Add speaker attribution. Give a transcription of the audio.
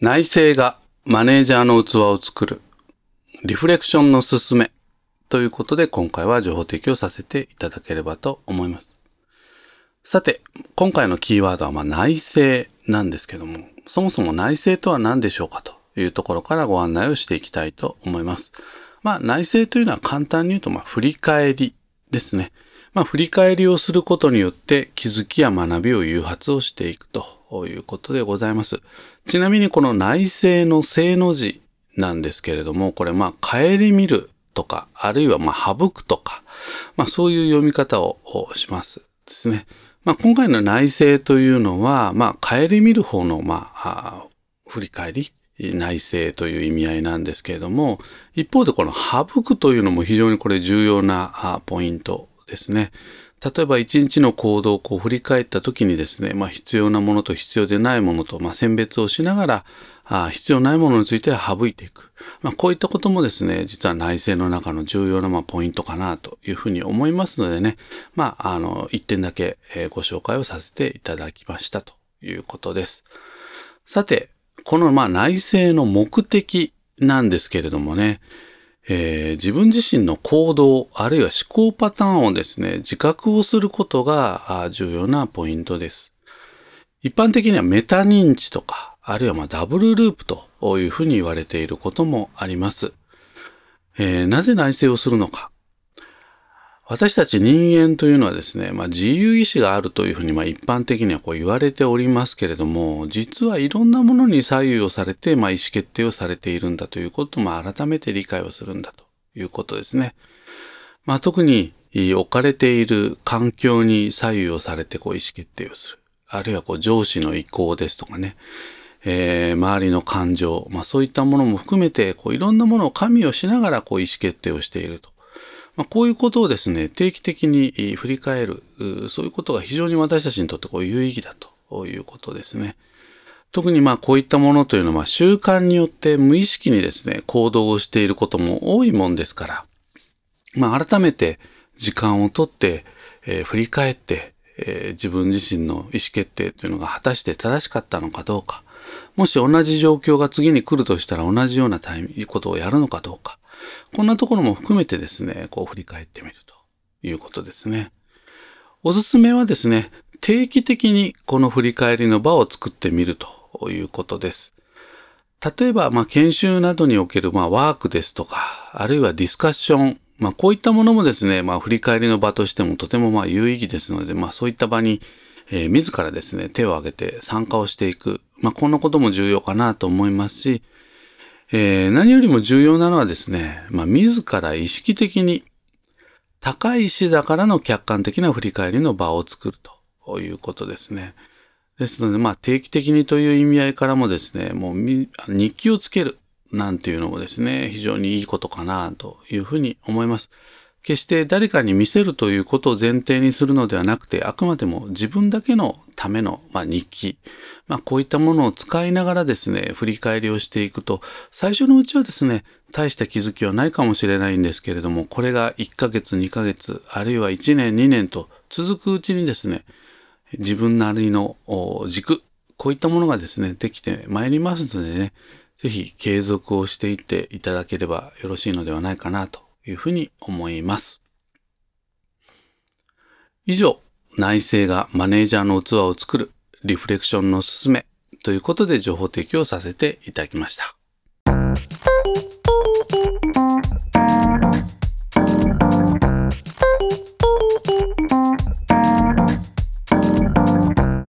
Speaker 1: 内政がマネージャーの器を作るリフレクションのすすめということで今回は情報提供させていただければと思います。さて、今回のキーワードはま内政なんですけども、そもそも内政とは何でしょうかというところからご案内をしていきたいと思います。まあ内政というのは簡単に言うとま振り返りですね。まあ振り返りをすることによって気づきや学びを誘発をしていくということでございます。ちなみにこの内政の正の字なんですけれども、これまあ、帰り見るとか、あるいはまあ、省くとか、まあ、そういう読み方をしますですね。まあ、今回の内政というのは、まあ、帰り見る方の、まあ、振り返り、内政という意味合いなんですけれども、一方でこの省くというのも非常にこれ重要なポイントですね。例えば一日の行動をこう振り返った時にですね、まあ、必要なものと必要でないものと、まあ、選別をしながらあ必要ないものについては省いていく。まあ、こういったこともですね、実は内政の中の重要なまポイントかなというふうに思いますのでね、まあ、あの、一点だけご紹介をさせていただきましたということです。さて、このまあ内政の目的なんですけれどもね、えー、自分自身の行動、あるいは思考パターンをですね、自覚をすることが重要なポイントです。一般的にはメタ認知とか、あるいはまダブルループというふうに言われていることもあります。えー、なぜ内省をするのか。私たち人間というのはですね、まあ、自由意志があるというふうにま一般的にはこう言われておりますけれども、実はいろんなものに左右をされて、まあ、意思決定をされているんだということも改めて理解をするんだということですね。まあ、特に置かれている環境に左右をされてこう意思決定をする。あるいはこう上司の意向ですとかね、えー、周りの感情、まあ、そういったものも含めてこういろんなものを加味をしながらこう意思決定をしていると。まあ、こういうことをですね、定期的に振り返る、そういうことが非常に私たちにとってこう有意義だということですね。特にまあこういったものというのは習慣によって無意識にですね、行動をしていることも多いもんですから、まあ改めて時間をとって、えー、振り返って、えー、自分自身の意思決定というのが果たして正しかったのかどうか、もし同じ状況が次に来るとしたら同じようなタイミングことをやるのかどうか、こんなところも含めてですね、こう振り返ってみるということですね。おすすめはですね、定期的にこの振り返りの場を作ってみるということです。例えば、まあ、研修などにおける、まあ、ワークですとか、あるいはディスカッション、まあ、こういったものもですね、まあ、振り返りの場としてもとてもまあ有意義ですので、まあ、そういった場に、えー、自らですね、手を挙げて参加をしていく。まあ、こんなことも重要かなと思いますし、えー、何よりも重要なのはですね、まあ、自ら意識的に高い意志だからの客観的な振り返りの場を作るということですね。ですので、まあ、定期的にという意味合いからもですね、もう日記をつけるなんていうのもですね、非常にいいことかなというふうに思います。決して誰かに見せるということを前提にするのではなくて、あくまでも自分だけのための、まあ、日記、まあ、こういったものを使いながらですね、振り返りをしていくと、最初のうちはですね、大した気づきはないかもしれないんですけれども、これが1ヶ月、2ヶ月、あるいは1年、2年と続くうちにですね、自分なりの軸、こういったものがですね、できてまいりますのでね、ぜひ継続をしていっていただければよろしいのではないかなというふうに思います。以上、内政がマネージャーの器を作るリフレクションのすすめということで情報提供させていただきました。